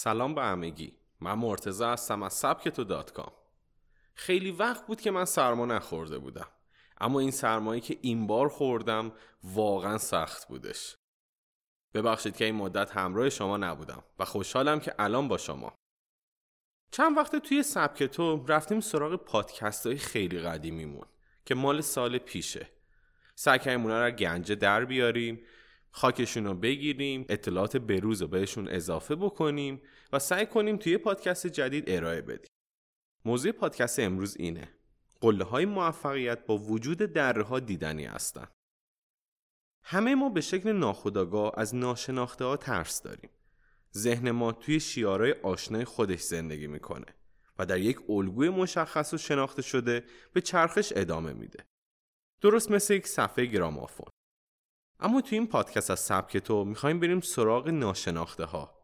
سلام به همگی. من مرتزا هستم از سبک تو دات کام. خیلی وقت بود که من سرما نخورده بودم. اما این سرمایی که این بار خوردم واقعا سخت بودش. ببخشید که این مدت همراه شما نبودم و خوشحالم که الان با شما. چند وقت توی سبک تو رفتیم سراغ پادکست های خیلی قدیمیمون که مال سال پیشه. سعی کردیم رو گنجه در بیاریم. خاکشون رو بگیریم اطلاعات بروز رو بهشون اضافه بکنیم و سعی کنیم توی پادکست جدید ارائه بدیم. موضوع پادکست امروز اینه. قله های موفقیت با وجود دره ها دیدنی هستن. همه ما به شکل ناخودآگاه از ناشناخته ها ترس داریم. ذهن ما توی شیارای آشنای خودش زندگی می‌کنه و در یک الگوی مشخص و شناخته شده به چرخش ادامه میده. درست مثل یک صفحه گرامافون. اما توی این پادکست از سبک تو می‌خوایم بریم سراغ ناشناخته ها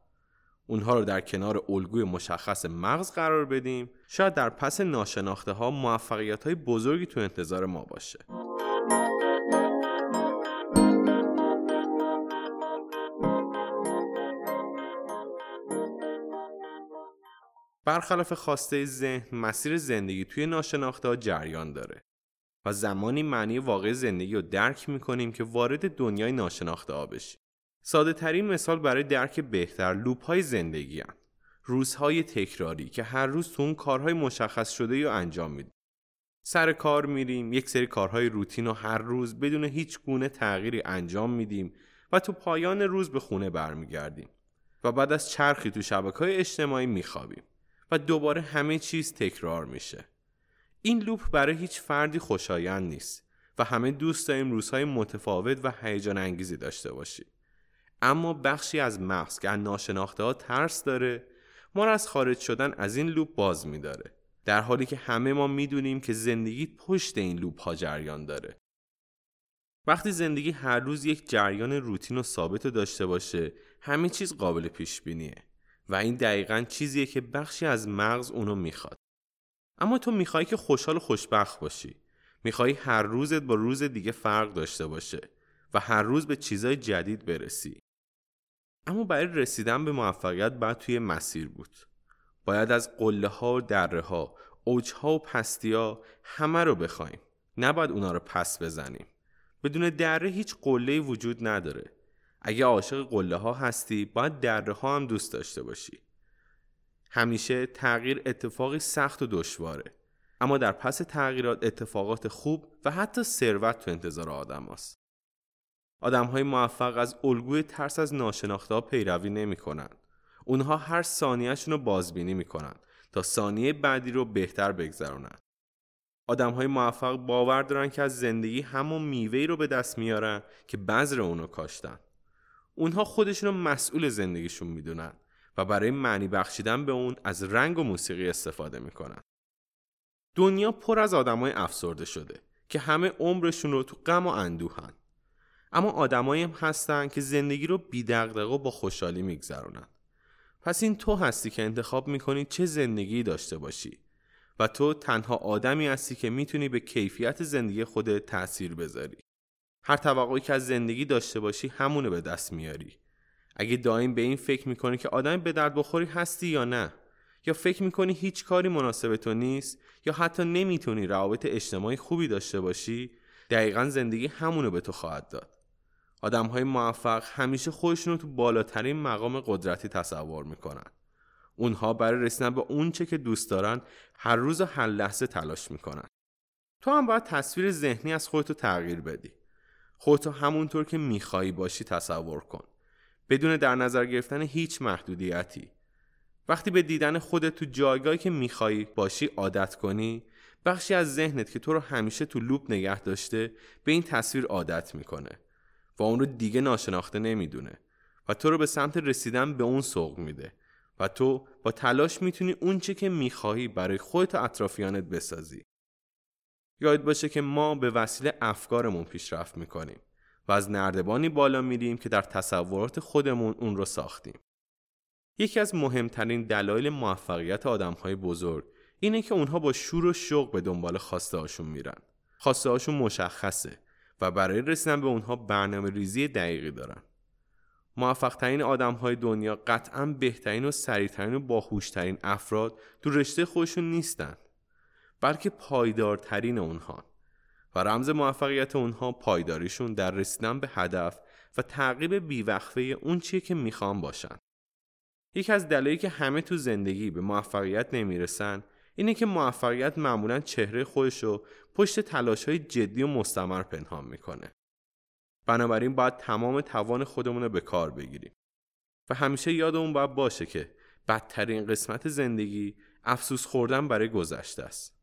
اونها رو در کنار الگوی مشخص مغز قرار بدیم. شاید در پس ناشناخته ها موفقیت های بزرگی تو انتظار ما باشه. برخلاف خواسته ذهن مسیر زندگی توی ناشناخته ها جریان داره. و زمانی معنی واقع زندگی رو درک می‌کنیم که وارد دنیای ناشناخته ها بشیم. ساده ترین مثال برای درک بهتر لوپ های زندگی هن. روزهای تکراری که هر روز تو اون کارهای مشخص شده یا انجام میدیم. سر کار میریم یک سری کارهای روتین و هر روز بدون هیچ گونه تغییری انجام میدیم و تو پایان روز به خونه برمیگردیم و بعد از چرخی تو شبکه های اجتماعی میخوابیم و دوباره همه چیز تکرار میشه. این لوپ برای هیچ فردی خوشایند نیست و همه دوست داریم روزهای متفاوت و هیجان انگیزی داشته باشیم. اما بخشی از مغز که ناشناخته ها ترس داره ما را از خارج شدن از این لوپ باز میداره. در حالی که همه ما می‌دونیم که زندگی پشت این لوپ ها جریان داره. وقتی زندگی هر روز یک جریان روتین و ثابت داشته باشه همه چیز قابل پیش بینیه و این دقیقا چیزیه که بخشی از مغز اونو می‌خواد. اما تو می‌خوای که خوشحال و خوشبخت باشی. می‌خوای هر روزت با روز دیگه فرق داشته باشه و هر روز به چیزای جدید برسی. اما برای رسیدن به موفقیت باید توی مسیر بود. باید از قله ها و دره ها اوج ها و پستی ها همه رو بخوایم. نباید اونا رو پس بزنیم. بدون دره هیچ قله وجود نداره. اگه عاشق قله ها هستی باید دره ها هم دوست داشته باشی. همیشه تغییر اتفاقی سخت و دشواره اما در پس تغییرات اتفاقات خوب و حتی ثروت تو انتظار آدم هست. آدم های موفق از الگوی ترس از ناشناخته ها پیروی نمی کنند. اونها هر ثانیهشون رو بازبینی می کنند تا ثانیه بعدی رو بهتر بگذرونند. آدم های موفق باور دارن که از زندگی همون میوهی رو به دست میارن که بذر اونو کاشتن. اونها خودشون رو مسئول زندگیشون می‌دونن و برای معنی بخشیدن به اون از رنگ و موسیقی استفاده می‌کنن. دنیا پر از آدمای افسرده شده که همه عمرشون رو تو غم و اندوهن. اما آدمایی هم هستن که زندگی رو بی و با خوشحالی میگذرونن. پس این تو هستی که انتخاب می‌کنی چه زندگی داشته باشی و تو تنها آدمی هستی که می‌تونی به کیفیت زندگی خودت تأثیر بذاری. هر توقعی که از زندگی داشته باشی همونو به دست میاری. اگه دائم به این فکر می‌کنی که آدم به درد بخوری هستی یا نه؟ یا فکر می‌کنی هیچ کاری مناسب تو نیست؟ یا حتی نمی‌تونی روابط اجتماعی خوبی داشته باشی؟ دقیقا زندگی همونو به تو خواهد داد. آدم های موفق همیشه خودشون رو تو بالاترین مقام قدرتی تصور می‌کنن. اونها برای رسیدن به اونچه که دوست دارن هر روز و هر لحظه تلاش می‌کنن. تو هم باید تصویر ذهنی از خودتو تغییر بدی. خودتو همونطور که میخوایی باشی تصور کن. بدون در نظر گرفتن هیچ محدودیتی. وقتی به دیدن خودت تو جایگاهی که میخوایی باشی عادت کنی بخشی از ذهنت که تو رو همیشه تو لوپ نگه داشته به این تصویر عادت می‌کنه و اون رو دیگه ناشناخته نمی‌دونه و تو رو به سمت رسیدن به اون سوق میده و تو با تلاش می‌تونی اونچه که می‌خواهی برای خودت و اطرافیانت بسازی. یاد باشه که ما به وسیله افکارمون پیشرفت می‌کنیم. و از نردبانی بالا میریم که در تصورات خودمون اون رو ساختیم. یکی از مهمترین دلایل موفقیت آدمهای بزرگ اینه که اونها با شور و شوق به دنبال خواسته هاشون میرن. خواسته هاشون مشخصه و برای رسیدن به اونها برنامه ریزی دقیقی دارن. موفق ترین آدم های دنیا قطعا بهترین و سریعترین و باهوشترین افراد تو رشته خودشون نیستن بلکه پایدارترین اونها و رمز موفقیت اونها پایداریشون در رسیدن به هدف و تعقیب بیوقفه اون چیه که می‌خوان باشن یکی از دلایلی که همه تو زندگی به موفقیت نمی‌رسن اینه که موفقیت معمولا چهره خودش رو پشت تلاش های جدی و مستمر پنهان می‌کنه. بنابراین باید تمام توان خودمون رو به کار بگیریم. و همیشه یادمون باید باشه که بدترین قسمت زندگی افسوس خوردن برای گذشته است.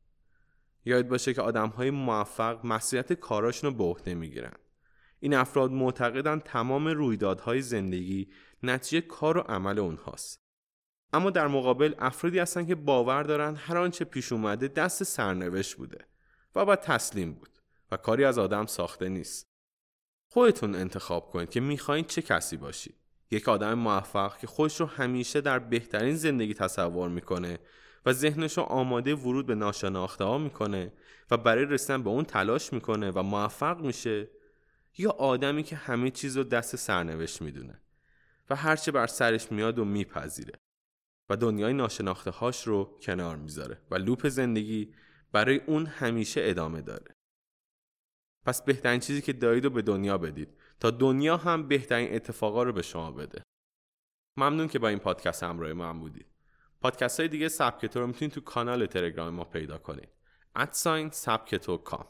یاد باشه که آدم های موفق مسئولیت کاراشون رو به عهده می‌گیرن. این افراد معتقدن تمام رویدادهای زندگی نتیجه کار و عمل اونهاست. اما در مقابل افرادی هستن که باور دارن هر آنچه پیش اومده دست سرنوشت بوده و باید تسلیم بود و کاری از آدم ساخته نیست. خودتون انتخاب کنید که می‌خواین چه کسی باشید. یک آدم موفق که خودش رو همیشه در بهترین زندگی تصور می‌کنه و ذهنش رو آماده ورود به ناشناخته ها می‌کنه و برای رسیدن به اون تلاش می‌کنه و موفق میشه یا آدمی که همه چیز رو دست سرنوشت می‌دونه و هرچه بر سرش میاد و میپذیره و دنیای ناشناخته هاش رو کنار می‌ذاره و لوپ زندگی برای اون همیشه ادامه داره. پس بهترین چیزی که دارید رو به دنیا بدید تا دنیا هم بهترین اتفاقا رو به شما بده. ممنون که با این پادکست همراه هم بودید. پادکست های دیگه سبکتو رو می‌تونید تو کانال تلگرام ما پیدا کنید. ادساین سبکتو کام.